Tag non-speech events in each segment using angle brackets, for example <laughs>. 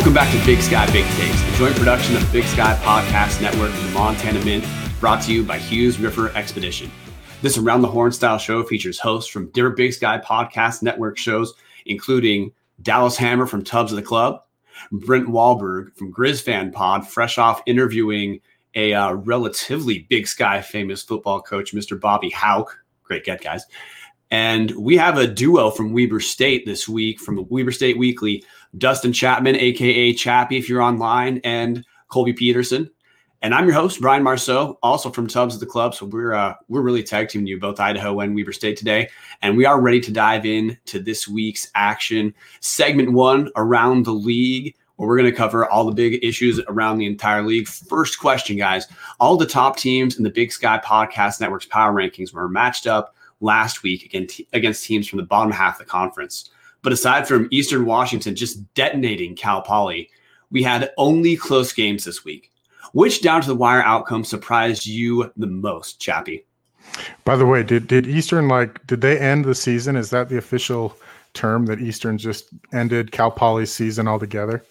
Welcome back to Big Sky Big Takes, the joint production of the Big Sky Podcast Network and the Montana Mint, brought to you by Hughes River Expedition. This Around the Horn style show features hosts from different Big Sky Podcast Network shows, including Dallas Hammer from Tubs of the Club, Brent Wahlberg from Griz Fan Pod, fresh off interviewing a uh, relatively Big Sky famous football coach, Mr. Bobby Hauck. Great get, guys. And we have a duo from Weber State this week from the Weber State Weekly Dustin Chapman, aka Chappy, if you're online, and Colby Peterson. And I'm your host, Brian Marceau, also from Tubs of the Club. So we're uh, we're really tag teaming you, both Idaho and Weber State today, and we are ready to dive in to this week's action. Segment one around the league, where we're going to cover all the big issues around the entire league. First question, guys: all the top teams in the Big Sky Podcast Network's power rankings were matched up last week against against teams from the bottom half of the conference. But aside from Eastern Washington just detonating Cal Poly, we had only close games this week. Which down to the wire outcome surprised you the most, Chappy? By the way, did did Eastern like did they end the season? Is that the official term that Eastern just ended Cal Poly's season altogether?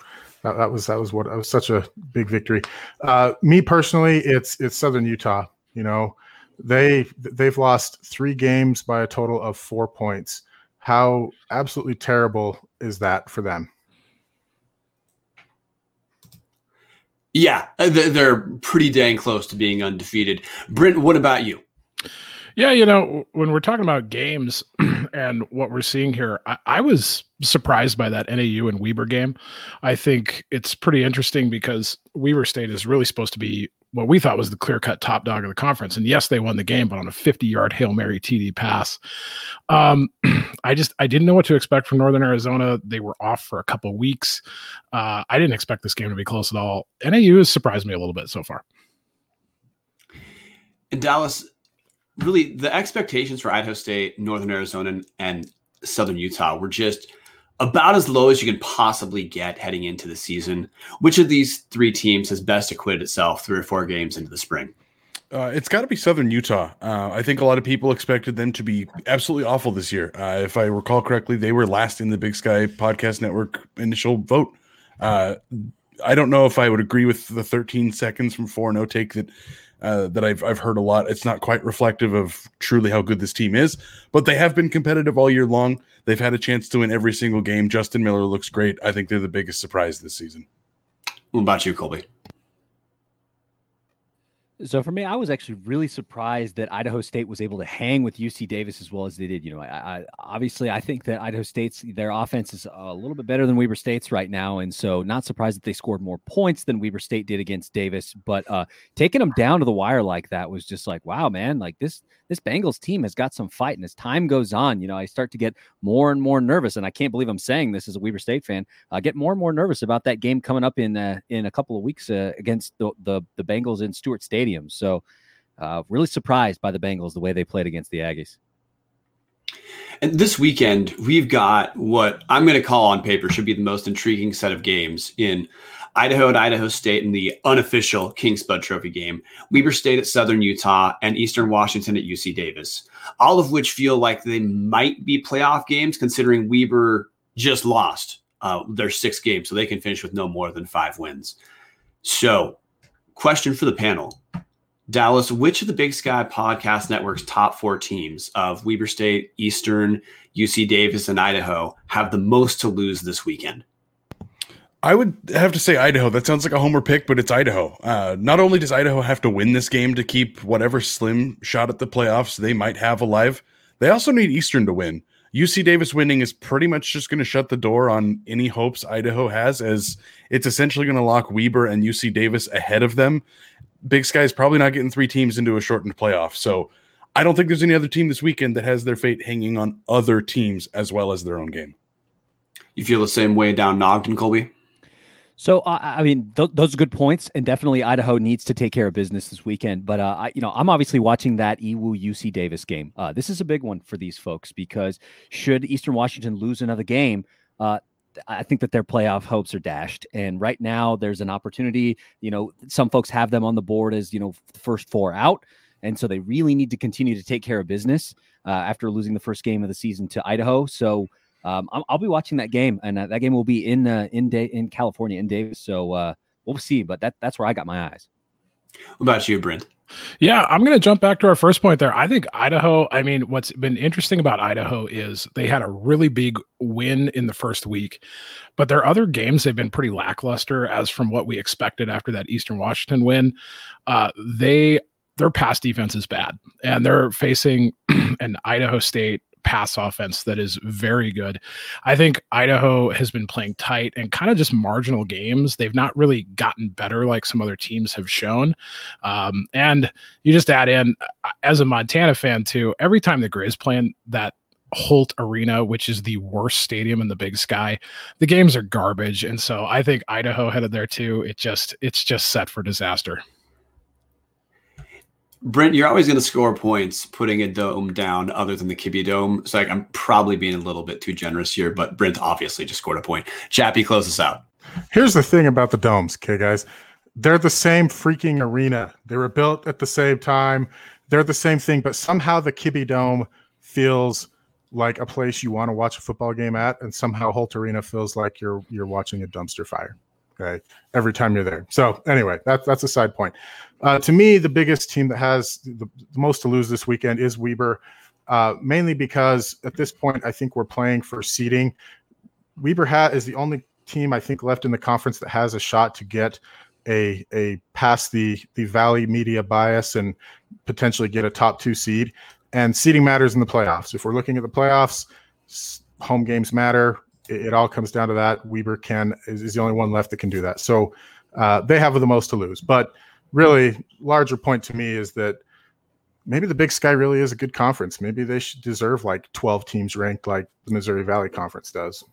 That, that was that was what was such a big victory. Uh, me personally, it's it's Southern Utah. You know, they they've lost three games by a total of four points. How absolutely terrible is that for them? Yeah, uh, they're pretty dang close to being undefeated. Brent, what about you? Yeah, you know, when we're talking about games <clears throat> and what we're seeing here, I, I, was surprised by that NAU and Weber game. I think it's pretty interesting because Weber State is really supposed to be what we thought was the clear cut top dog of the conference. And yes, they won the game, but on a 50 yard Hail Mary TD pass. Um, <clears throat> I just, I didn't know what to expect from Northern Arizona. They were off for a couple weeks. Uh, I didn't expect this game to be close at all. NAU has surprised me a little bit so far. In Dallas, really, the expectations for Idaho State, Northern Arizona, and Southern Utah were just about as low as you can possibly get heading into the season. Which of these three teams has best acquitted itself three or four games into the spring? Uh, it's got to be Southern Utah. Uh, I think a lot of people expected them to be absolutely awful this year. Uh, if I recall correctly, they were last in the Big Sky Podcast Network initial vote. Uh, I don't know if I would agree with the 13 seconds from 4 0 take that uh, that I've I've heard a lot. It's not quite reflective of truly how good this team is, but they have been competitive all year long. They've had a chance to win every single game. Justin Miller looks great. I think they're the biggest surprise this season. What about you, Colby? So for me, I was actually really surprised that Idaho State was able to hang with UC Davis as well as they did. You know, I, I, obviously I think that Idaho State's their offense is a little bit better than Weber State's right now, and so not surprised that they scored more points than Weber State did against Davis. But uh, taking them down to the wire like that was just like, wow, man! Like this this Bengals team has got some fight, and as time goes on, you know, I start to get more and more nervous, and I can't believe I'm saying this as a Weber State fan. I get more and more nervous about that game coming up in uh, in a couple of weeks uh, against the, the the Bengals in Stewart Stadium stadiums. So, uh, really surprised by the Bengals the way they played against the Aggies. And this weekend, we've got what I'm going to call on paper should be the most intriguing set of games in Idaho and Idaho State in the unofficial King Spud Trophy game, Weber State at Southern Utah, and Eastern Washington at UC Davis. All of which feel like they might be playoff games, considering Weber just lost uh, their six games, so they can finish with no more than five wins. So, question for the panel Dallas, which of the Big Sky Podcast Network's top four teams of Weber State, Eastern, UC Davis, and Idaho have the most to lose this weekend? I would have to say Idaho. That sounds like a homer pick, but it's Idaho. Uh, not only does Idaho have to win this game to keep whatever slim shot at the playoffs they might have alive, they also need Eastern to win. UC Davis winning is pretty much just going to shut the door on any hopes Idaho has, as it's essentially going to lock Weber and UC Davis ahead of them. Big Sky is probably not getting three teams into a shortened playoff. So I don't think there's any other team this weekend that has their fate hanging on other teams as well as their own game. You feel the same way down Ogden, Colby? So uh, I mean, th- those are good points, and definitely Idaho needs to take care of business this weekend. But uh, I, you know, I'm obviously watching that EWU UC Davis game. Uh, this is a big one for these folks because should Eastern Washington lose another game, uh, I think that their playoff hopes are dashed. And right now, there's an opportunity. You know, some folks have them on the board as you know first four out, and so they really need to continue to take care of business uh, after losing the first game of the season to Idaho. So um, I'll, I'll, be watching that game, and uh, that game will be in uh, in da- in California in Davis. So uh, we'll see, but that that's where I got my eyes. What about you, Brent? Yeah, I'm going to jump back to our first point there. I think Idaho, I mean, what's been interesting about Idaho is they had a really big win in the first week, but their other games, they've been pretty lackluster as from what we expected after that Eastern Washington win. Uh, they their pass defense is bad, and they're facing <clears throat> an Idaho State pass offense that is very good. I think Idaho has been playing tight and kind of just marginal games. They've not really gotten better like some other teams have shown. Um, and you just add in, uh, as a Montana fan too, every time the Griz play that Holt Arena, which is the worst stadium in the Big Sky. The games are garbage, and so I think Idaho headed there too. It just it's just set for disaster. Brent, you're always going to score points putting a dome down other than the Kibbie Dome. So like, I'm probably being a little bit too generous here, but Brent obviously just scored a point. Chappy, close us out. Here's the thing about the domes, okay, guys. They're the same freaking arena. They were built at the same time. They're the same thing, but somehow the Kibbie Dome feels like a place you want to watch a football game at, and somehow Holt Arena feels like you're you're watching a dumpster fire. Okay, every time you're there. So anyway, that's that's a side point. Uh, to me, the biggest team that has the, the, most to lose this weekend is Weber, uh, mainly because at this point, I think we're playing for seeding. Weber hat is the only team I think left in the conference that has a shot to get a a past the the Valley media bias and potentially get a top two seed. And seeding matters in the playoffs. If we're looking at the playoffs, home games matter. It, it all comes down to that. Weber can is, is, the only one left that can do that. So uh, they have the most to lose, but really larger point to me is that maybe the Big Sky really is a good conference. Maybe they should deserve like 12 teams ranked like the Missouri Valley Conference does.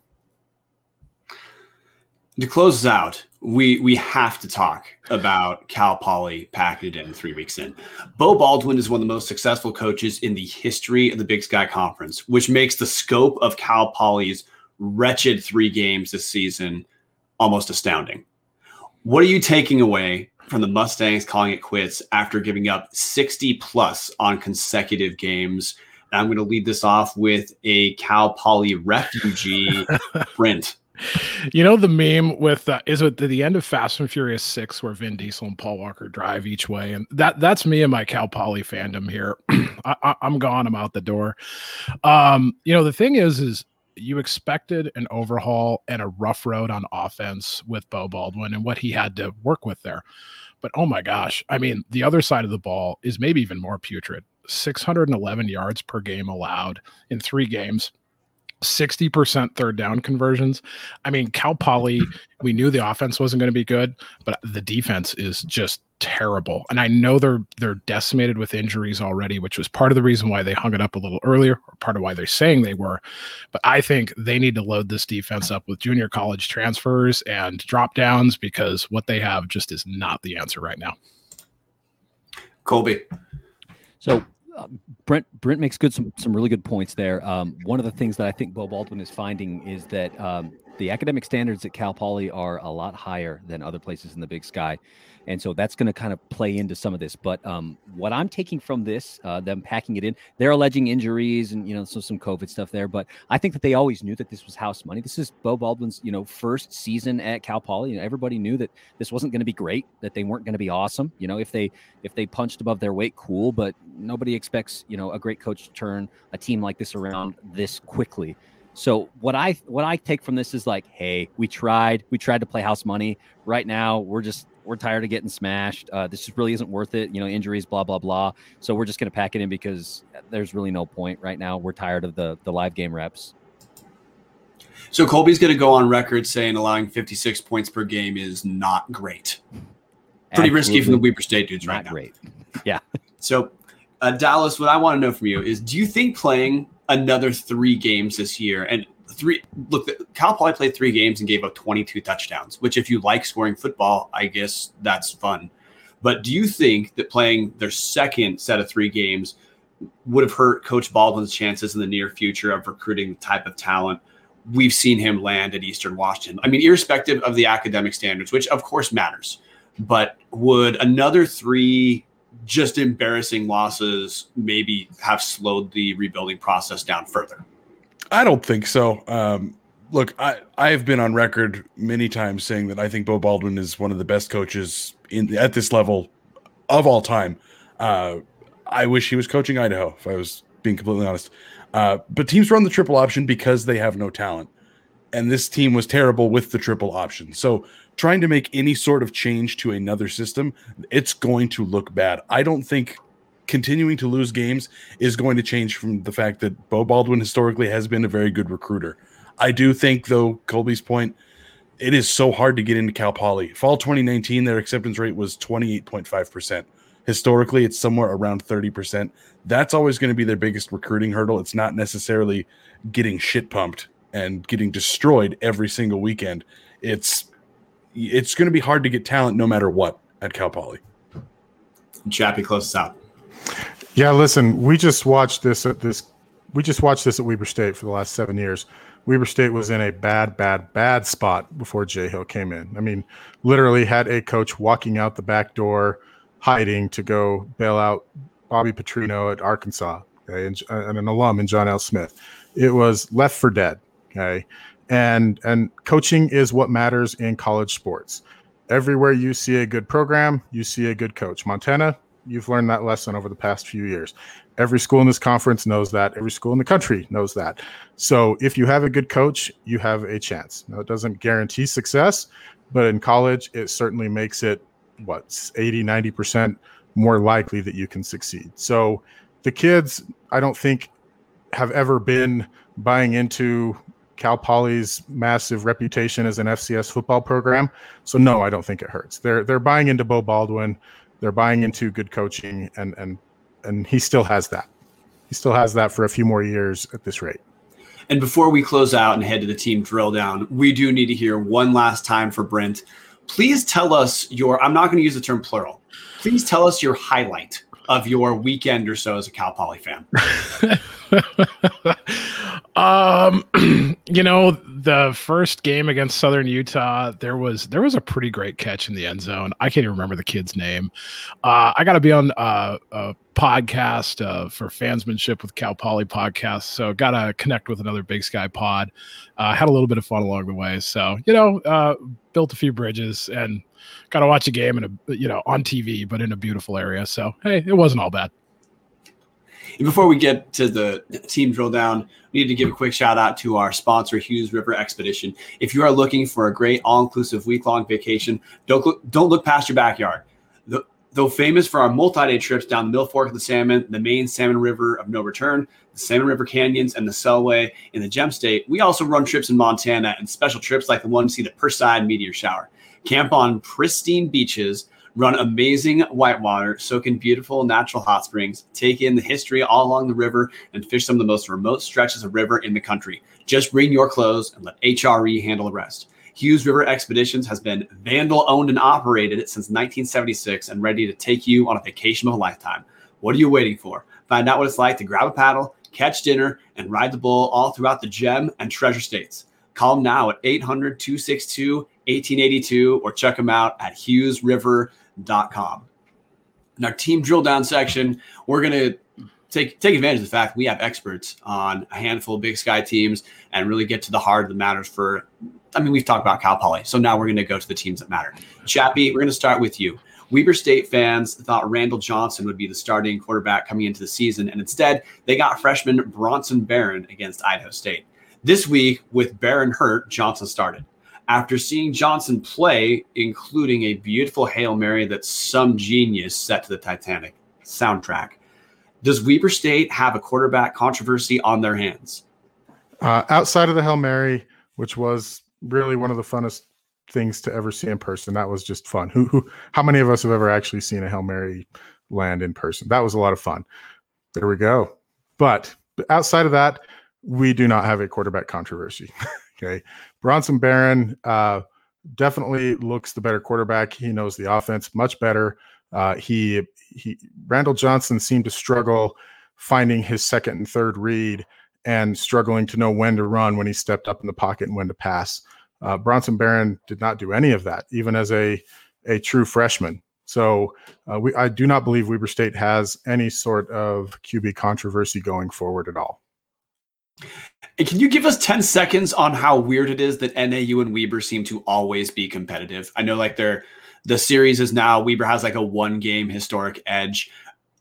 To close us out, we we have to talk about Cal Poly packed in three weeks in. Beau Baldwin is one of the most successful coaches in the history of the Big Sky Conference, which makes the scope of Cal Poly's wretched three games this season almost astounding. What are you taking away from the Mustangs calling it quits after giving up 60 plus on consecutive games. And I'm going to lead this off with a Cal Poly refugee, <laughs> Brent. You know the meme with uh, is it the end of Fast and Furious Six where Vin Diesel and Paul Walker drive each way, and that that's me and my Cal Poly fandom here. <clears throat> I, am gone. I'm out the door. Um, you know the thing is, is you expected an overhaul and a rough road on offense with Beau Baldwin and what he had to work with there. But oh my gosh, I mean, the other side of the ball is maybe even more putrid. 611 yards per game allowed in three games. 60% third down conversions. I mean, Cal Poly, <laughs> we knew the offense wasn't going to be good, but the defense is just terrible. And I know they're they're decimated with injuries already, which was part of the reason why they hung it up a little earlier, or part of why they're saying they were. But I think they need to load this defense up with junior college transfers and drop downs because what they have just is not the answer right now. Colby. So Brent Brent makes good some some really good points there. Um, one of the things that I think Beau Baldwin is finding is that um, the academic standards at Cal Poly are a lot higher than other places in the Big Sky and so that's going to kind of play into some of this. But um, what I'm taking from this, uh, them packing it in, they're alleging injuries and you know so some COVID stuff there. But I think that they always knew that this was house money. This is Beau Baldwin's you know first season at Cal Poly. Everybody knew that this wasn't going to be great, that they weren't going to be awesome. You know, if they if they punched above their weight, cool. But nobody expects you know a great coach to turn a team like this around this quickly. So what I what I take from this is like, hey, we tried, we tried to play house money. Right now, we're just we're tired of getting smashed. Uh, this just really isn't worth it. You know, injuries, blah blah blah. So we're just going to pack it in because there's really no point right now. We're tired of the the live game reps. So Colby's going to go on record saying allowing 56 points per game is not great. Pretty Absolutely risky from the Weber State dudes right now. Great. Yeah. So uh, Dallas, what I want to know from you is: Do you think playing another three games this year. And three look cal poly played three games and gave up 22 touchdowns which if you like scoring football i guess that's fun. But do you think that playing their second set of three games would have hurt coach baldwin's chances in the near future of recruiting the type of talent we've seen him land at eastern washington? I mean irrespective of the academic standards which of course matters but would another three just embarrassing losses maybe have slowed the rebuilding process down further I don't think so. Um, look, I I have been on record many times saying that I think Beau Baldwin is one of the best coaches in at this level of all time. Uh, I wish he was coaching Idaho, if I was being completely honest. Uh, but teams run the triple option because they have no talent, and this team was terrible with the triple option. So trying to make any sort of change to another system, it's going to look bad. I don't think continuing to lose games is going to change from the fact that Beau Baldwin historically has been a very good recruiter. I do think, though, Colby's point, it is so hard to get into Cal Poly. Fall 2019, their acceptance rate was 28.5%. Historically, it's somewhere around 30%. That's always going to be their biggest recruiting hurdle. It's not necessarily getting shit pumped and getting destroyed every single weekend. It's it's going to be hard to get talent no matter what at Cal Poly. Chappy, close us out. Yeah, listen, we just watched this at this. We just watched this at Weber State for the last seven years. Weber State was in a bad, bad, bad spot before Jay Hill came in. I mean, literally had a coach walking out the back door, hiding to go bail out Bobby Petrino at Arkansas, okay, and, and an alum in John L. Smith. It was left for dead. Okay, and and coaching is what matters in college sports. Everywhere you see a good program, you see a good coach. Montana, you've learned that lesson over the past few years. Every school in this conference knows that. Every school in the country knows that. So if you have a good coach, you have a chance. Now, it doesn't guarantee success, but in college, it certainly makes it what 80, 90% more likely that you can succeed. So the kids, I don't think, have ever been buying into Cal Poly's massive reputation as an FCS football program. So no, I don't think it hurts. They're they're buying into Beau Baldwin. They're buying into good coaching, and and and he still has that. He still has that for a few more years at this rate. And before we close out and head to the team drill down, we do need to hear one last time for Brent. Please tell us your. I'm not going to use the term plural. Please tell us your highlight of your weekend or so as a Cal Poly fan. <laughs> um, <clears throat> you know, the first game against Southern Utah, there was there was a pretty great catch in the end zone. I can't even remember the kid's name. Uh, I got to be on uh, a podcast uh, for fansmanship with Cal Poly podcast, so got to connect with another Big Sky pod. Uh, had a little bit of fun along the way, so you know, uh, built a few bridges and got to watch a game in a you know on TV, but in a beautiful area. So hey, it wasn't all bad. And before we get to the team drill down, we need to give a quick shout out to our sponsor, Hughes River Expedition. If you are looking for a great all-inclusive week-long vacation, don't look, don't look past your backyard. The, though famous for our multi-day trips down the Mill Fork of the Salmon, the main Salmon River of No Return, the Salmon River Canyons, and the Selway in the Gem State, we also run trips in Montana and special trips like the one to see the Perseid meteor shower. Camp on pristine beaches run amazing whitewater, soak in beautiful natural hot springs, take in the history all along the river, and fish some of the most remote stretches of river in the country. Just bring your clothes and let HRE handle the rest. Hughes River Expeditions has been Vandal owned and operated since 1976 and ready to take you on a vacation of a lifetime. What are you waiting for? Find out what it's like to grab a paddle, catch dinner, and ride the bull all throughout the Gem and Treasure States. Call them now at 800 262 1882 or check them out at hughesriver.com com. In our team drill down section, we're going to take take advantage of the fact we have experts on a handful of Big Sky teams and really get to the heart of the matters for. I mean, we've talked about Cal Poly, so now we're going to go to the teams that matter. Chappy, we're going to start with you. Weber State fans thought Randall Johnson would be the starting quarterback coming into the season, and instead they got freshman Bronson Barron against Idaho State. This week, with Barron hurt, Johnson started after seeing Johnson play, including a beautiful Hail Mary that some genius set to the Titanic soundtrack. Does Weber State have a quarterback controversy on their hands? Uh, outside of the Hail Mary, which was really one of the funnest things to ever see in person, that was just fun. Who, who, how many of us have ever actually seen a Hail Mary land in person? That was a lot of fun. There we go. But outside of that, we do not have a quarterback controversy. <laughs> okay. Bronson Barron uh, definitely looks the better quarterback. He knows the offense much better. Uh, he he Randall Johnson seemed to struggle finding his second and third read and struggling to know when to run when he stepped up in the pocket and when to pass. Uh, Bronson Barron did not do any of that, even as a a true freshman. So uh, we I do not believe Weber State has any sort of QB controversy going forward at all. Can you give us 10 seconds on how weird it is that NAU and Weber seem to always be competitive? I know like they're the series is now Weber has like a one game historic edge.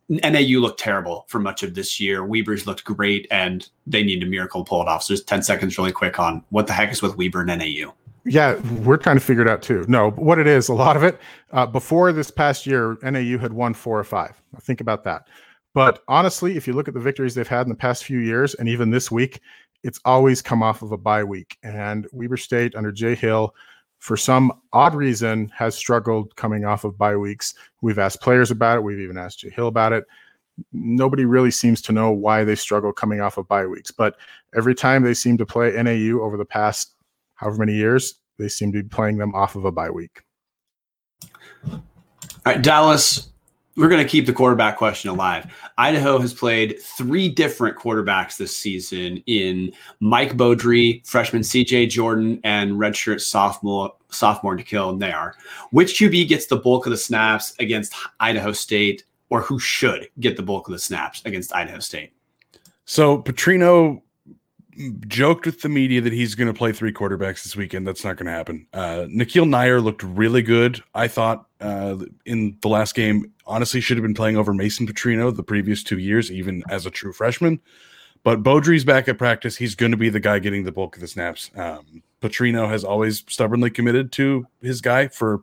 NAU looked terrible for much of this year. Weber's looked great and they need a miracle to pull it off. So just 10 seconds really quick on what the heck is with Weber and NAU. Yeah, we're trying to figure it out too. No, what it is, a lot of it, uh, before this past year, NAU had won four or five. Think about that. But honestly, if you look at the victories they've had in the past few years, and even this week, it's always come off of a bye week. And Weber State under Jay Hill, for some odd reason, has struggled coming off of bye weeks. We've asked players about it. We've even asked Jay Hill about it. Nobody really seems to know why they struggle coming off of bye weeks. But every time they seem to play NAU over the past however many years, they seem to be playing them off of a bye week. All right, Dallas, we're going to keep the quarterback question alive. Idaho has played three different quarterbacks this season in Mike Beaudry, freshman CJ Jordan, and redshirt sophomore sophomore N'Keal Naeher. Which QB gets the bulk of the snaps against Idaho State, or who should get the bulk of the snaps against Idaho State? So Petrino joked with the media that he's going to play three quarterbacks this weekend. That's not going to happen. Uh, N'Keal Naeher looked really good. I thought uh, in the last game, honestly, should have been playing over Mason Petrino the previous two years, even as a true freshman. But Beaudry's back at practice. He's going to be the guy getting the bulk of the snaps. Um, Petrino has always stubbornly committed to his guy for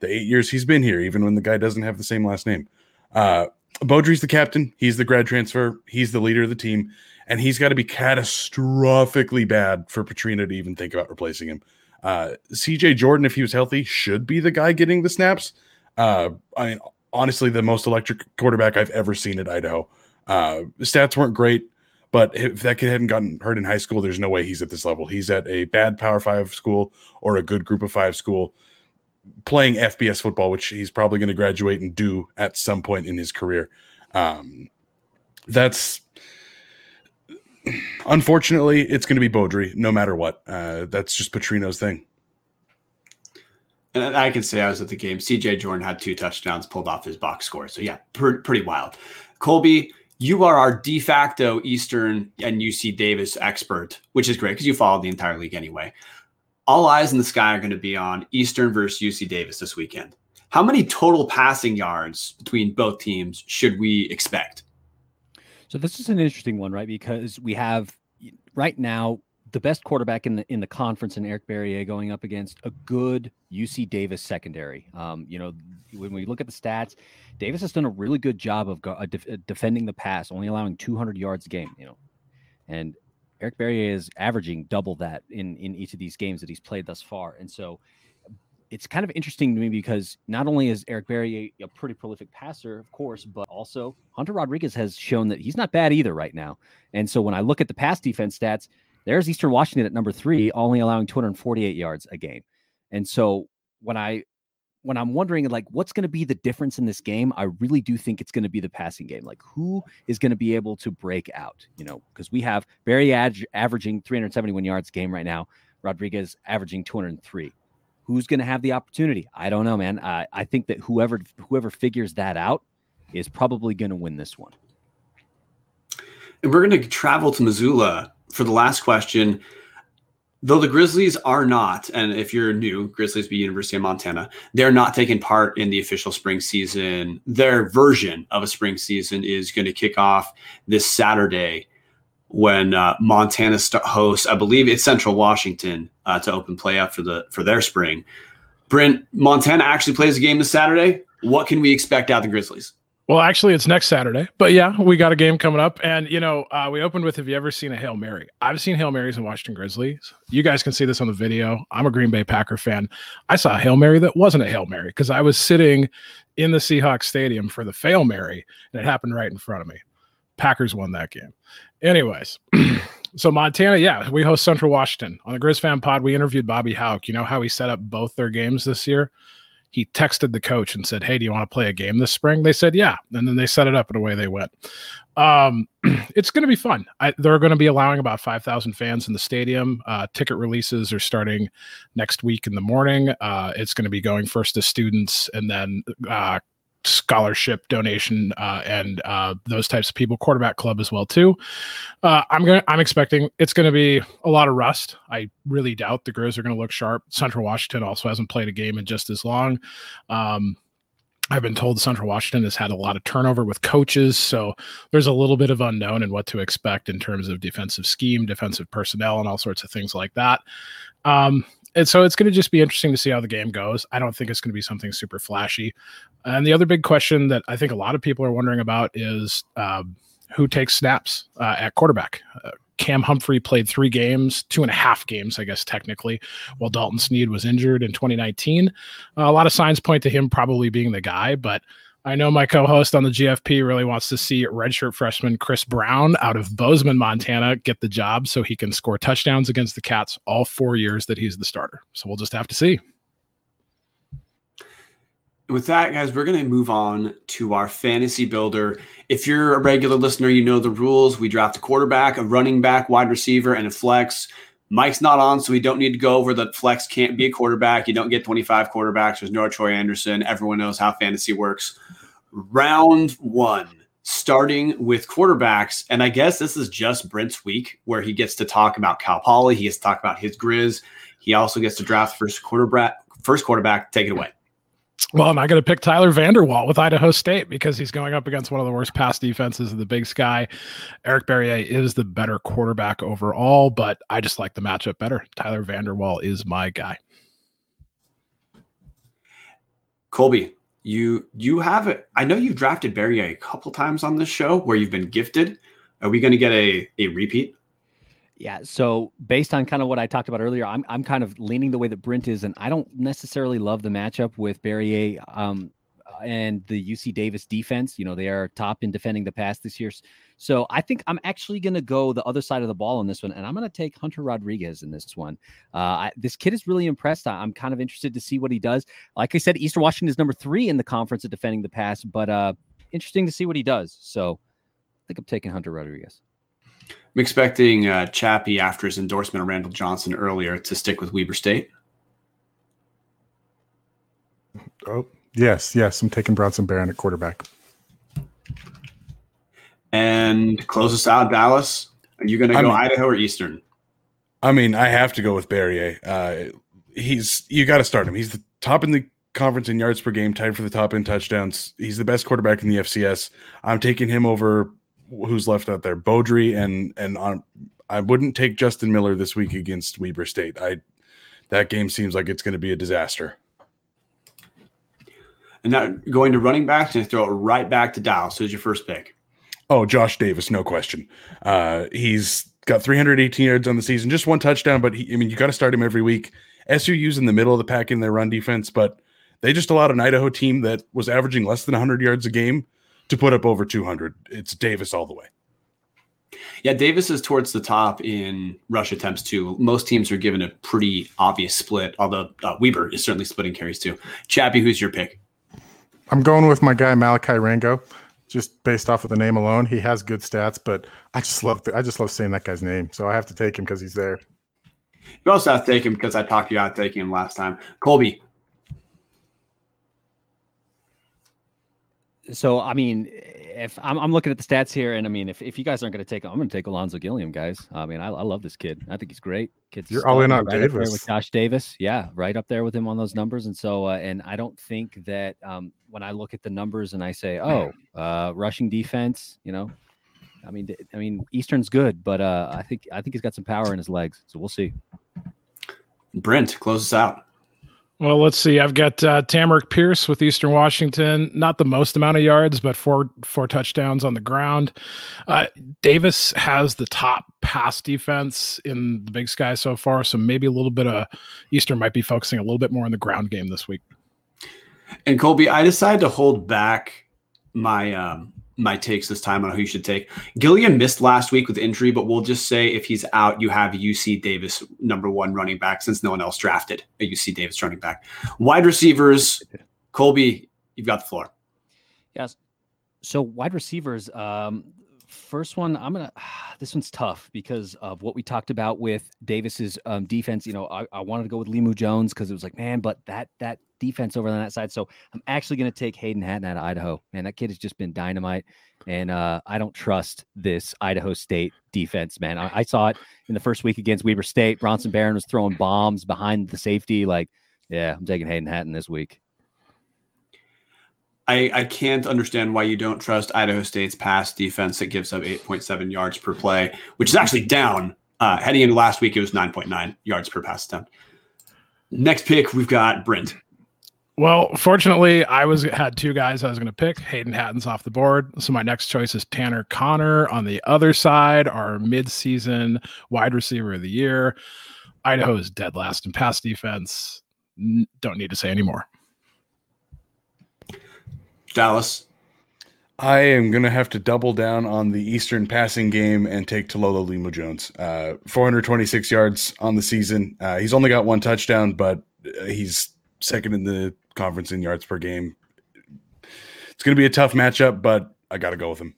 the eight years he's been here, even when the guy doesn't have the same last name. Uh, Beaudry's the captain. He's the grad transfer. He's the leader of the team and he's got to be catastrophically bad for Petrino to even think about replacing him. Uh, CJ Jordan, if he was healthy, should be the guy getting the snaps. Uh, I mean, honestly, the most electric quarterback I've ever seen at Idaho. Uh, stats weren't great, but if that kid hadn't gotten hurt in high school, there's no way he's at this level. He's at a bad Power Five school or a good Group of Five school playing FBS football, which he's probably going to graduate and do at some point in his career. Um, that's unfortunately, it's going to be Beaudry no matter what. Uh, that's just Petrino's thing. And I can say I was at the game. CJ Jordan had two touchdowns pulled off his box score. So, yeah, pr- pretty wild. Colby, you are our de facto Eastern and UC Davis expert, which is great because you follow the entire league anyway. All eyes in the sky are going to be on Eastern versus UC Davis this weekend. How many total passing yards between both teams should we expect? So this is an interesting one, right? Because we have right now the best quarterback in the in the conference in Eric Barriere going up against a good UC Davis secondary. Um, you know, when we look at the stats, Davis has done a really good job of uh, def- uh, defending the pass, only allowing 200 yards a game. You know, and Eric Barriere is averaging double that in in each of these games that he's played thus far. And so it's kind of interesting to me because not only is Eric Barriere a, a, pretty prolific passer, of course, but also Hunter Rodriguez has shown that he's not bad either right now. And so when I look at the pass defense stats, there's Eastern Washington at number three, only allowing 248 yards a game. And so when I when I'm wondering like what's going to be the difference in this game, I really do think it's going to be the passing game. Like who is going to be able to break out? You know, because we have Barriere ad- averaging 371 yards a game right now, Rodriguez averaging 203 Who's going to have the opportunity? I don't know, man. I, I think that whoever whoever figures that out is probably going to win this one. And we're going to travel to Missoula for the last question. Though the Grizzlies are not, and if you're new, Grizzlies be University of Montana, they're not taking part in the official spring season. Their version of a spring season is going to kick off this Saturday when uh, Montana st- hosts, I believe it's Central Washington uh, to open play up for the for their spring. Brent, Montana actually plays a game this Saturday. What can we expect out of the Grizzlies? Well, actually, it's next Saturday, but yeah, we got a game coming up, and you know, uh, we opened with "Have you ever seen a hail mary?" I've seen hail marys in Washington Grizzlies. You guys can see this on the video. I'm a Green Bay Packer fan. I saw a hail mary that wasn't a hail mary because I was sitting in the Seahawks stadium for the fail mary, and it happened right in front of me. Packers won that game. Anyways, <clears throat> so Montana, yeah, we host Central Washington on the Griz Fan Pod. We interviewed Bobby Hauck. You know how he set up both their games this year? He texted the coach and said, "Hey, do you want to play a game this spring?" They said, "Yeah," and then they set it up, and away they went. Um, <clears throat> it's going to be fun. I, they're going to be allowing about five thousand fans in the stadium. Uh, ticket releases are starting next week in the morning. Uh, it's going to be going first to students, and then uh, scholarship donation uh, and uh, those types of people, quarterback club as well too. Uh, I'm gonna I'm expecting it's to be a lot of rust. I really doubt the Griz are to look sharp. Central Washington also hasn't played a game in just as long. Um, I've been told Central Washington has had a lot of turnover with coaches, so there's a little bit of unknown in what to expect in terms of defensive scheme, defensive personnel, and all sorts of things like that. Um, and so it's going to just be interesting to see how the game goes. I don't think it's going to be something super flashy. And the other big question that I think a lot of people are wondering about is um, who takes snaps uh, at quarterback. Uh, Cam Humphrey played three games, two and a half games, I guess, technically, while Dalton Sneed was injured in 2019. Uh, a lot of signs point to him probably being the guy, but I know my co-host on the GFP really wants to see redshirt freshman Chris Brown out of Bozeman, Montana, get the job so he can score touchdowns against the Cats all four years that he's the starter. So we'll just have to see. With that, guys, we're going to move on to our fantasy builder. If you're a regular listener, you know the rules. We draft a quarterback, a running back, wide receiver, and a flex. Mike's not on, so we don't need to go over that flex can't be a quarterback. You don't get 25 quarterbacks. There's no Troy Anderson. Everyone knows how fantasy works. Round one, starting with quarterbacks. And I guess this is just Brent's week where he gets to talk about Cal Poly. He gets to talk about his Griz. He also gets to draft first quarterback. First quarterback. Take it away. Well, I'm not going to pick Tyler Vander Waal with Idaho State because he's going up against one of the worst pass defenses in the Big Sky. Eric Barriere is the better quarterback overall, but I just like the matchup better. Tyler Vander Waal is my guy. Colby, you you have it. I know you've drafted Barriere a couple times on this show where you've been gifted. Are we going to get a a repeat? Yeah. So based on kind of what I talked about earlier, I'm I'm kind of leaning the way that Brent is, and I don't necessarily love the matchup with Barriere um, and the UC Davis defense. You know, they are top in defending the pass this year. So I think I'm actually going to go the other side of the ball on this one, and I'm going to take Hunter Rodriguez in this one. Uh, I, this kid is really impressed. I, am kind of interested to see what he does. Like I said, Eastern Washington is number three in the conference at defending the pass, but uh, interesting to see what he does. So I think I'm taking Hunter Rodriguez. I'm expecting uh, Chappy after his endorsement of Randall Johnson earlier to stick with Weber State. Oh, yes, yes. I'm taking Bronson Barron at quarterback. And close us out, Dallas. Are you going to go mean, Idaho or Eastern? I mean, I have to go with Barriere. Uh, he's you got to start him. He's the top in the conference in yards per game, tied for the top in touchdowns. He's the best quarterback in the FCS. I'm taking him over who's left out there, Beaudry and and on. I wouldn't take Justin Miller this week against Weber State. I that game seems like it's going to be a disaster. And now going to running backs and throw it right back to Dallas. Who's your first pick? Oh, Josh Davis, no question. Uh, he's got 318 yards on the season, just one touchdown, but he, I mean, you got to start him every week. SUU's in the middle of the pack in their run defense, but they just allowed an Idaho team that was averaging less than 100 yards a game to put up over 200. It's Davis all the way. Yeah, Davis is towards the top in rush attempts too. Most teams are given a pretty obvious split, although uh, Weber is certainly splitting carries too. Chappy, who's your pick? I'm going with my guy Malachi Rango, just based off of the name alone. He has good stats, but I just love the, I just love saying that guy's name, so I have to take him because he's there. You also have to take him because I talked you out taking him last time. Colby, so I mean, if I'm, I'm, looking at the stats here, and I mean, if, if you guys aren't going to take, I'm going to take Ulonzo Gilliam, guys. I mean, I, I love this kid. I think he's great. Kid's You're all in on right Davis with Josh Davis. Yeah, right up there with him on those numbers. And so, uh, and I don't think that um, when I look at the numbers and I say, oh, uh, rushing defense, you know, I mean, I mean, Eastern's good, but uh, I think I think he's got some power in his legs. So we'll see. Brent, close us out. Well, let's see. I've got uh, Tamarick Pierce with Eastern Washington. Not the most amount of yards, but four four touchdowns on the ground. Uh, Davis has the top pass defense in the Big Sky so far, so maybe a little bit of Eastern might be focusing a little bit more on the ground game this week. And Colby, I decided to hold back my um, my takes this time on who you should take. Gilliam missed last week with injury, but we'll just say if he's out, you have UC Davis, number one running back, since no one else drafted a UC Davis running back. Wide receivers, Colby, you've got the floor. Yes. So wide receivers, um, first one, I'm gonna. <sighs> This one's tough because of what we talked about with Davis's um, defense. You know, I, I wanted to go with Limu Jones because it was like, man, but that that defense over on that side. So I'm actually gonna take Hayden Hatten out of Idaho. Man, that kid has just been dynamite, and uh, I don't trust this Idaho State defense. Man, I, I saw it in the first week against Weber State. Bronson Barron was throwing bombs behind the safety. Like, yeah, I'm taking Hayden Hatten this week. I, I can't understand why you don't trust Idaho State's pass defense that gives up 8.7 yards per play, which is actually down. Uh, heading into last week, it was 9.9 yards per pass attempt. Next pick, we've got Brent. Well, fortunately, I was had two guys I was going to pick. Hayden Hatten's off the board, so my next choice is Tanner Conner on the other side, our mid-season wide receiver of the year. Idaho is dead last in pass defense. Don't need to say anymore. Dallas. I am going to have to double down on the Eastern passing game and take Talolo Limu Jones. Uh, 426 yards on the season. Uh, he's only got one touchdown, but uh, he's second in the conference in yards per game. It's going to be a tough matchup, but I got to go with him.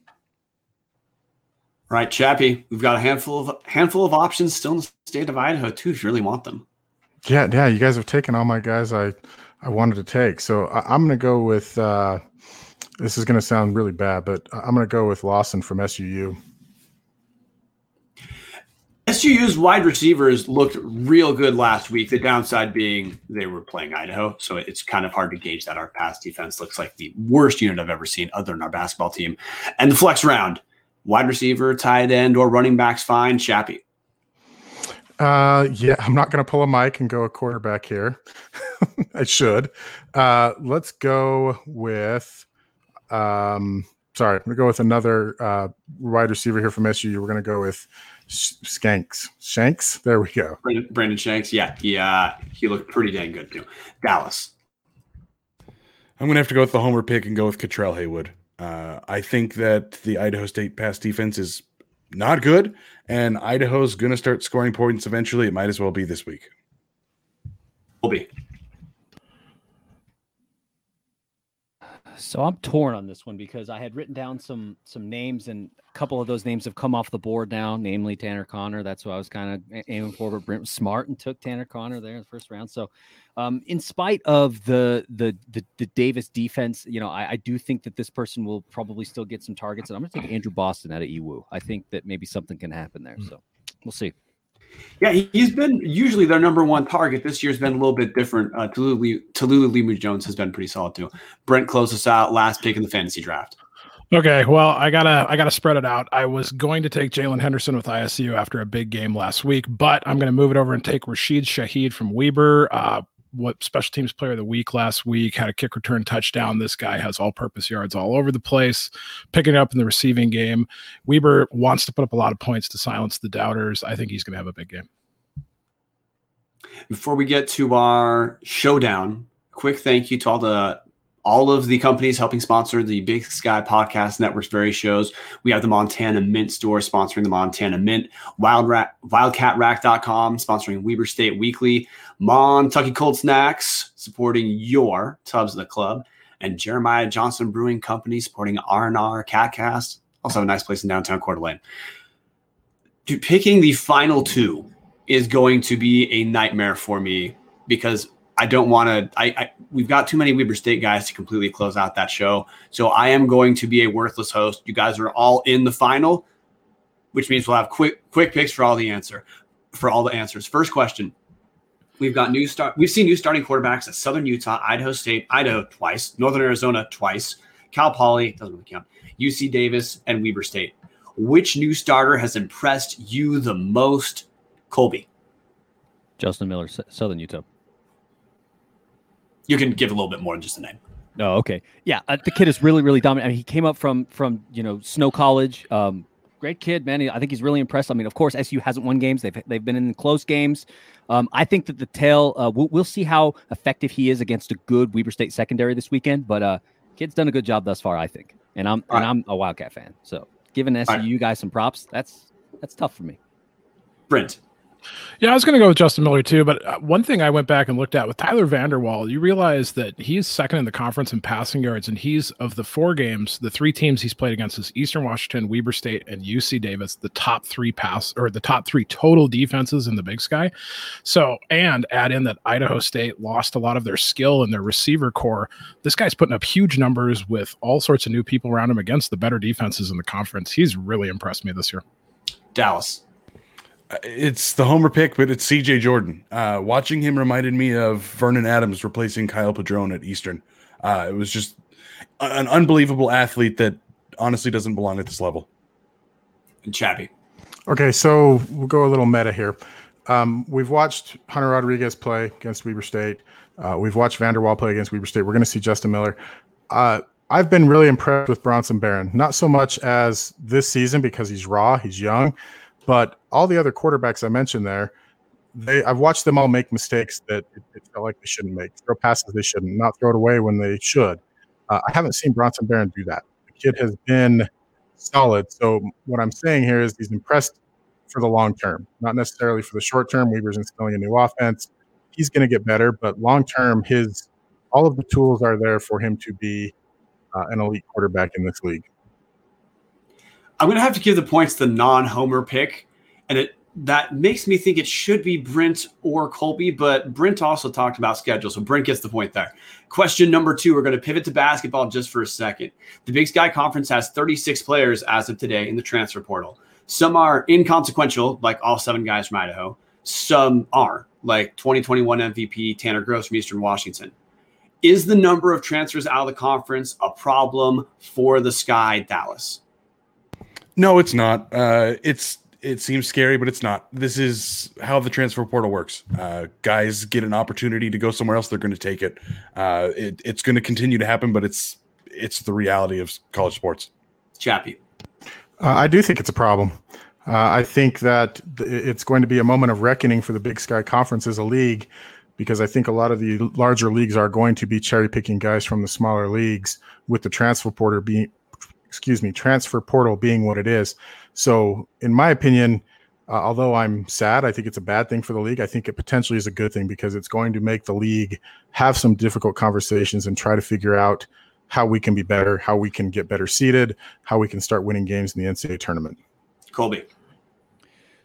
All right, Chappy, we've got a handful of handful of options still in the state of Idaho too, if you really want them. Yeah, yeah, you guys have taken all my guys I I wanted to take, so I, am going to go with. Uh, this is going to sound really bad, but I'm going to go with Lawson from SUU. SUU's wide receivers looked real good last week. The downside being they were playing Idaho, so it's kind of hard to gauge that our pass defense looks like the worst unit I've ever seen, other than our basketball team. And the flex round, wide receiver, tight end, or running backs, fine. Chappy. Uh, yeah, I'm not going to pull a mic and go a quarterback here. <laughs> I should. Uh, let's go with um, sorry, I'm gonna go with another uh, wide receiver here from SU. We're gonna go with Skanks. Shanks. There we go. Brandon, Brandon Shanks. Yeah, he uh, he looked pretty dang good too. Dallas. I'm gonna have to go with the homer pick and go with Cutrell Haywood. Uh, I think that the Idaho State pass defense is not good, and Idaho's gonna start scoring points eventually. It might as well be this week. Will be. So I'm torn on this one because I had written down some some names, and a couple of those names have come off the board now, namely Tanner Conner. That's what I was kind of aiming for. But Brent was smart and took Tanner Conner there in the first round. So, um, in spite of the, the the the, Davis defense, you know, I, I, do think that this person will probably still get some targets. And I'm going to take Andrew Boston out of EWU. I think that maybe something can happen there. Hmm. So we'll see. Yeah, he's been usually their number one target. This year's been a little bit different. Uh, Talolo, Talolo Limu Jones has been pretty solid too. Brent closed us out last pick in the fantasy draft. Okay, well, I gotta I gotta spread it out. I was going to take Jalen Henderson with ISU after a big game last week, but I'm gonna move it over and take Rashid Shaheed from Weber. Uh, what special teams player of the week last week had a kick return touchdown. This guy has all purpose yards all over the place, picking up in the receiving game. Weber wants to put up a lot of points to silence the doubters. I think he's going to have a big game. Before we get to our showdown, quick thank you to all the all of the companies helping sponsor the Big Sky Podcast Network's various shows. We have the Montana Mint store sponsoring the Montana Mint, Wild Rat, WildcatRack.com sponsoring Weber State Weekly, Montucky Cold Snacks supporting your Tubs of the Club, and Jeremiah Johnson Brewing Company supporting R&R Catcast. Also a nice place in downtown Coeur d'Alene. Dude, picking the final two is going to be a nightmare for me because I don't want to. I, I, we've got too many Weber State guys to completely close out that show. So I am going to be a worthless host. You guys are all in the final, which means we'll have quick quick picks for all the answer for all the answers. First question: We've got new start. We've seen new starting quarterbacks at Southern Utah, Idaho State, Idaho twice, Northern Arizona twice, Cal Poly doesn't really count, UC Davis, and Weber State. Which new starter has impressed you the most, Colby? Justin Miller, Southern Utah you can give a little bit more than just a name. Oh, okay. Yeah, uh, the kid is really, really dominant. I mean, he came up from from you know Snow College. Um, great kid, man. I think he's really impressed. I mean, of course, SU hasn't won games. They've they've been in close games. Um, I think that the tail. Uh, we'll, we'll see how effective he is against a good Weber State secondary this weekend. But uh, kid's done a good job thus far, I think. And I'm All and right. I'm a Wildcat fan. So giving SU right. guys some props, that's that's tough for me. Brent, Yeah, I was going to go with Justin Miller too. But uh, one thing I went back and looked at with Tyler Vander Waal, you realize that he's second in the conference in passing yards, and he's of the four games, the three teams he's played against is Eastern Washington, Weber State, and UC Davis, the top three pass or the top three total defenses in the Big Sky. So, and add in that Idaho State lost a lot of their skill in their receiver corps. This guy's putting up huge numbers with all sorts of new people around him against the better defenses in the conference. He's really impressed me this year. Dallas. It's the homer pick, but it's CJ Jordan. Uh, watching him reminded me of Vernon Adams replacing Kyle Padron at Eastern. Uh, it was just an unbelievable athlete that honestly doesn't belong at this level. And Chappy. Okay, so we'll go a little meta here. Um, we've watched Hunter Rodriguez play against Weber State. Uh, we've watched Vander Waal play against Weber State. We're going to see Justin Miller. Uh, I've been really impressed with Bronson Barron, not so much as this season because he's raw, he's young, but all the other quarterbacks I mentioned there, they I've watched them all make mistakes that it, it felt like they shouldn't make, throw passes they shouldn't, not throw it away when they should. Uh, I haven't seen Bronson Barron do that. The kid has been solid. So what I'm saying here is he's impressed for the long term, not necessarily for the short term. Weber's instilling a new offense. He's going to get better, but long term, his all of the tools are there for him to be uh, an elite quarterback in this league. I'm going to have to give the points the non-homer pick, and it that makes me think it should be Brint or Colby, but Brint also talked about schedule, so Brint gets the point there. Question number two: We're going to pivot to basketball just for a second. The Big Sky Conference has 36 players as of today in the transfer portal. Some are inconsequential, like all seven guys from Idaho. Some are, like 2021 MVP Tanner Groves from Eastern Washington. Is the number of transfers out of the conference a problem for the Sky Dallas? No, it's not. Uh, it's it seems scary, but it's not. This is how the transfer portal works. Uh, guys get an opportunity to go somewhere else; they're going to take it. Uh, it it's going to continue to happen, but it's it's the reality of college sports. Chappy. Uh, I do think it's a problem. Uh, I think that it's going to be a moment of reckoning for the Big Sky Conference as a league, because I think a lot of the larger leagues are going to be cherry picking guys from the smaller leagues, with the transfer portal being excuse me, transfer portal being what it is. So, in my opinion, uh, although I'm sad, I think it's a bad thing for the league. I think it potentially is a good thing because it's going to make the league have some difficult conversations and try to figure out how we can be better, how we can get better seated, how we can start winning games in the NCAA tournament. Colby.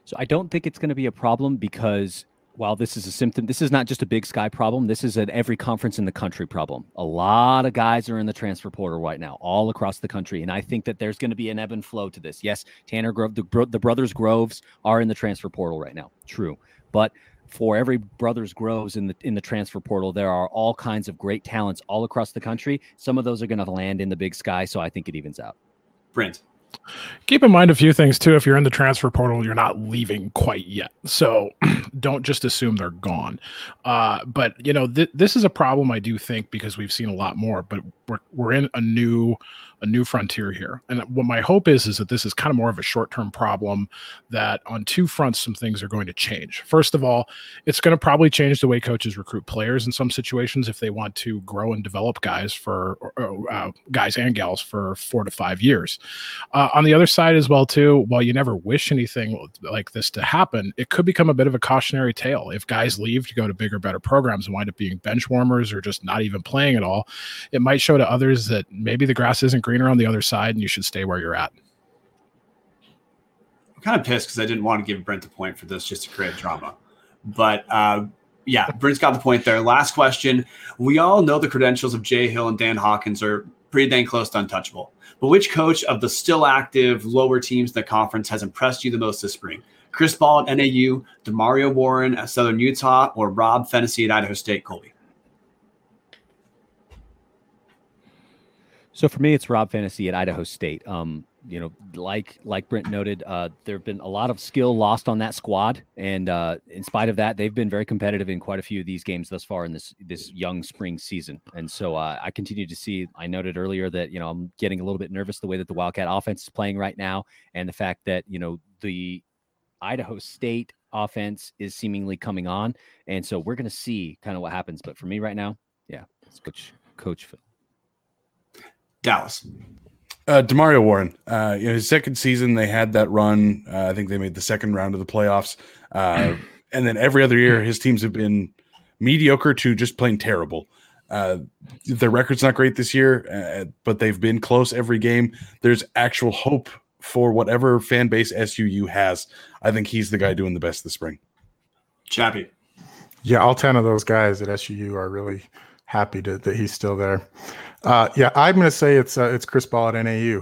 So I don't think it's going to be a problem because while this is a symptom, this is not just a big sky problem. This is an every conference in the country problem. A lot of guys are in the transfer portal right now, all across the country. And I think that there's going to be an ebb and flow to this. Yes, Tanner Grove, the, the brothers Groves are in the transfer portal right now. True. But for every brothers groves in the in the transfer portal there are all kinds of great talents all across the country some of those are going to land in the big sky so i think it evens out brent Keep in mind a few things too. If you're in the transfer portal, you're not leaving quite yet. So <clears throat> don't just assume they're gone. Uh, but you know, th- this is a problem I do think because we've seen a lot more. But we're we're in a new a new frontier here. And what my hope is is that this is kind of more of a short-term problem that on two fronts some things are going to change. First of all, it's going to probably change the way coaches recruit players in some situations if they want to grow and develop guys for uh, guys and gals for 4 to 5 years. Uh, on the other side as well too, while you never wish anything like this to happen, it could become a bit of a cautionary tale if guys leave to go to bigger better programs and wind up being bench warmers or just not even playing at all. It might show to others that maybe the grass isn't green greener on the other side, and you should stay where you're at. I'm kind of pissed because I didn't want to give Brint a point for this just to create drama. But uh, yeah, Brint's got the point there. Last question. We all know the credentials of Jay Hill and Dan Hawkins are pretty dang close to untouchable. But which coach of the still active lower teams in the conference has impressed you the most this spring? Chris Ball at NAU, Demario Warren at Southern Utah, or Rob Phenicie at Idaho State, Colby? So for me, it's Rob Phenicie at Idaho State. Um, you know, like like Brint noted, uh, there have been a lot of skill lost on that squad, and uh, in spite of that, they've been very competitive in quite a few of these games thus far in this this young spring season. And so uh, I continue to see. I noted earlier that you know I'm getting a little bit nervous the way that the Wildcat offense is playing right now, and the fact that you know the Idaho State offense is seemingly coming on, and so we're going to see kind of what happens. But for me right now, yeah, it's Coach Coach Phil. Dallas. Uh, Demario Warren, uh, you know, his second season, they had that run. Uh, I think they made the second round of the playoffs. Uh, and then every other year, his teams have been mediocre to just plain terrible. Uh, their record's not great this year, uh, but they've been close every game. There's actual hope for whatever fan base SUU has. I think he's the guy doing the best this spring. Chappy. Yeah, all 10 of those guys at SUU are really happy to, that he's still there. Uh, yeah, I'm going to say it's uh, it's Chris Ball at NAU.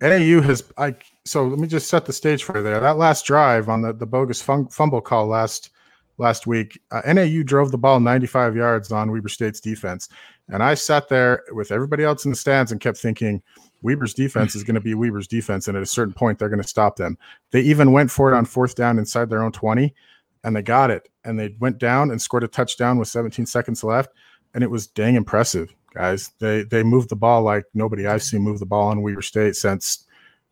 NAU has I so let me just set the stage for there. That last drive on the the bogus fun, fumble call last last week, uh, NAU drove the ball 95 yards on Weber State's defense, and I sat there with everybody else in the stands and kept thinking. Weber's defense is going to be Weber's defense, and at a certain point, they're going to stop them. They even went for it on fourth down inside their own 20, and they got it. And they went down and scored a touchdown with 17 seconds left, and it was dang impressive guys. They they move the ball like nobody I've seen move the ball on Weber State since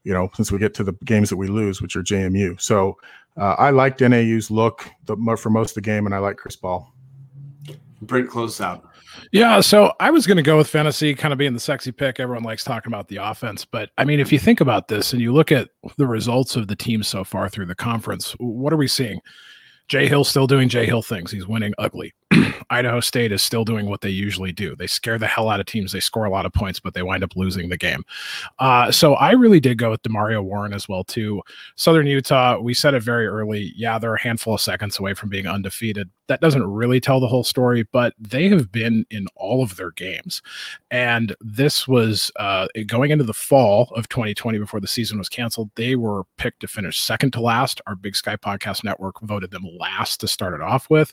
you know since we get to the games that we lose, which are JMU. So uh, I liked NAU's look the, for most of the game, and I like Chris Ball. Brint, close out. Yeah, so I was going to go with Phenicie, kind of being the sexy pick. Everyone likes talking about the offense, but I mean, if you think about this and you look at the results of the team so far through the conference, what are we seeing? Jay Hill still doing Jay Hill things. He's winning ugly. <clears throat> Idaho State is still doing what they usually do. They scare the hell out of teams. They score a lot of points, but they wind up losing the game. Uh, so I really did go with Demario Warren as well too. Southern Utah, we said it very early. Yeah, they're a handful of seconds away from being undefeated. That doesn't really tell the whole story, but they have been in all of their games. And this was uh, going into the fall of 2020 before the season was canceled. They were picked to finish second to last. Our Big Sky Podcast Network voted them last to start it off with.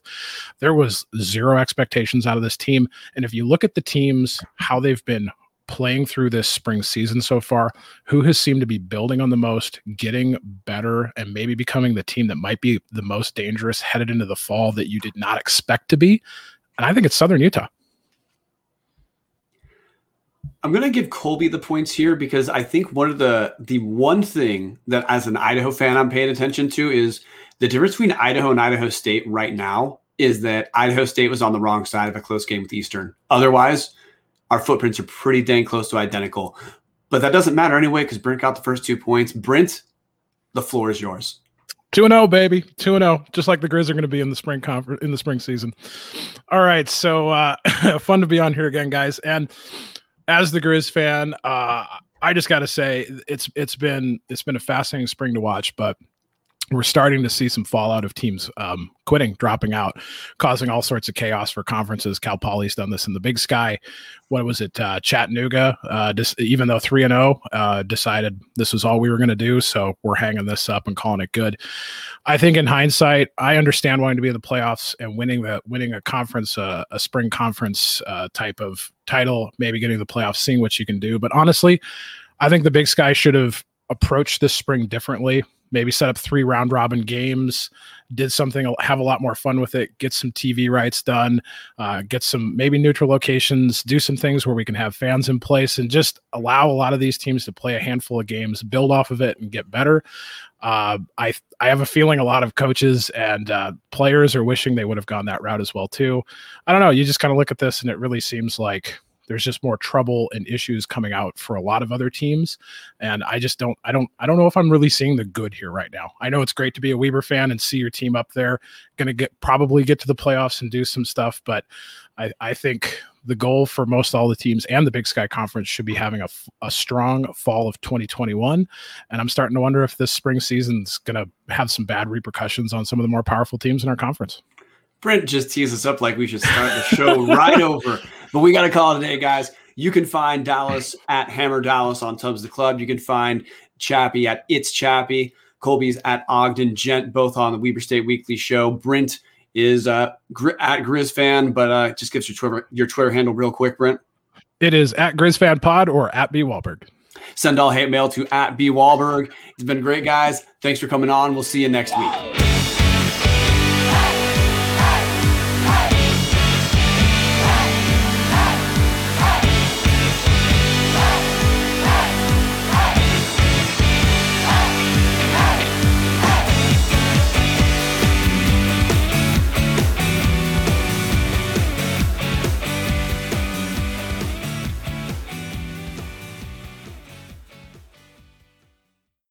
There was zero expectations out of this team. And if you look at the teams, how they've been playing through this spring season so far, who has seemed to be building on the most, getting better, and maybe becoming the team that might be the most dangerous headed into the fall that you did not expect to be? And I think it's Southern Utah. I'm going to give Colby the points here because I think one of the the one thing that as an Idaho fan I'm paying attention to is the difference between Idaho and Idaho State right now is that Idaho State was on the wrong side of a close game with Eastern. Otherwise, our footprints are pretty dang close to identical. But that doesn't matter anyway because Brint got the first two points. Brint, the floor is yours. 2 0, baby. 2 0, just like the Griz are going to be in the spring conference in the spring season. All right. So uh <laughs> fun to be on here again, guys. And as the Griz fan, uh I just gotta say it's it's been it's been a fascinating spring to watch, but we're starting to see some fallout of teams um, quitting, dropping out, causing all sorts of chaos for conferences. Cal Poly's done this in the Big Sky. What was it? Uh, Chattanooga, uh, just, even though three and zero, oh, uh, decided this was all we were going to do. So we're hanging this up and calling it good. I think in hindsight, I understand wanting to be in the playoffs and winning the winning a conference, uh, a spring conference uh, type of title, maybe getting the playoffs, seeing what you can do. But honestly, I think the Big Sky should have approached this spring differently maybe set up three round robin games did something have a lot more fun with it get some tv rights done uh, get some maybe neutral locations do some things where we can have fans in place and just allow a lot of these teams to play a handful of games build off of it and get better uh, I I have a feeling a lot of coaches and uh, players are wishing they would have gone that route as well too. I don't know. You just kind of look at this and it really seems like there's just more trouble and issues coming out for a lot of other teams and i just don't i don't i don't know if i'm really seeing the good here right now. I know it's great to be a weber fan and see your team up there gonna get probably get to the playoffs and do some stuff but i i think the goal for most all the teams and the big sky conference should be having a, a strong fall of 2021 and i'm starting to wonder if this spring season's going to have some bad repercussions on some of the more powerful teams in our conference Brint just teased us up like we should start the show right over. But we got to call it a day, guys. You can find Dallas at Hammer Dallas on Tubs the Club. You can find Chappy at It's Chappy. Colby's at Ogden Gent, both on the Weber State Weekly Show. Brint is uh, at Griz Fan, but uh, just gives your Twitter your Twitter handle real quick, Brint. It is at Griz Fan Pod or at B Wahlberg. Send all hate mail to at B Wahlberg. It's been great, guys. Thanks for coming on. We'll see you next week.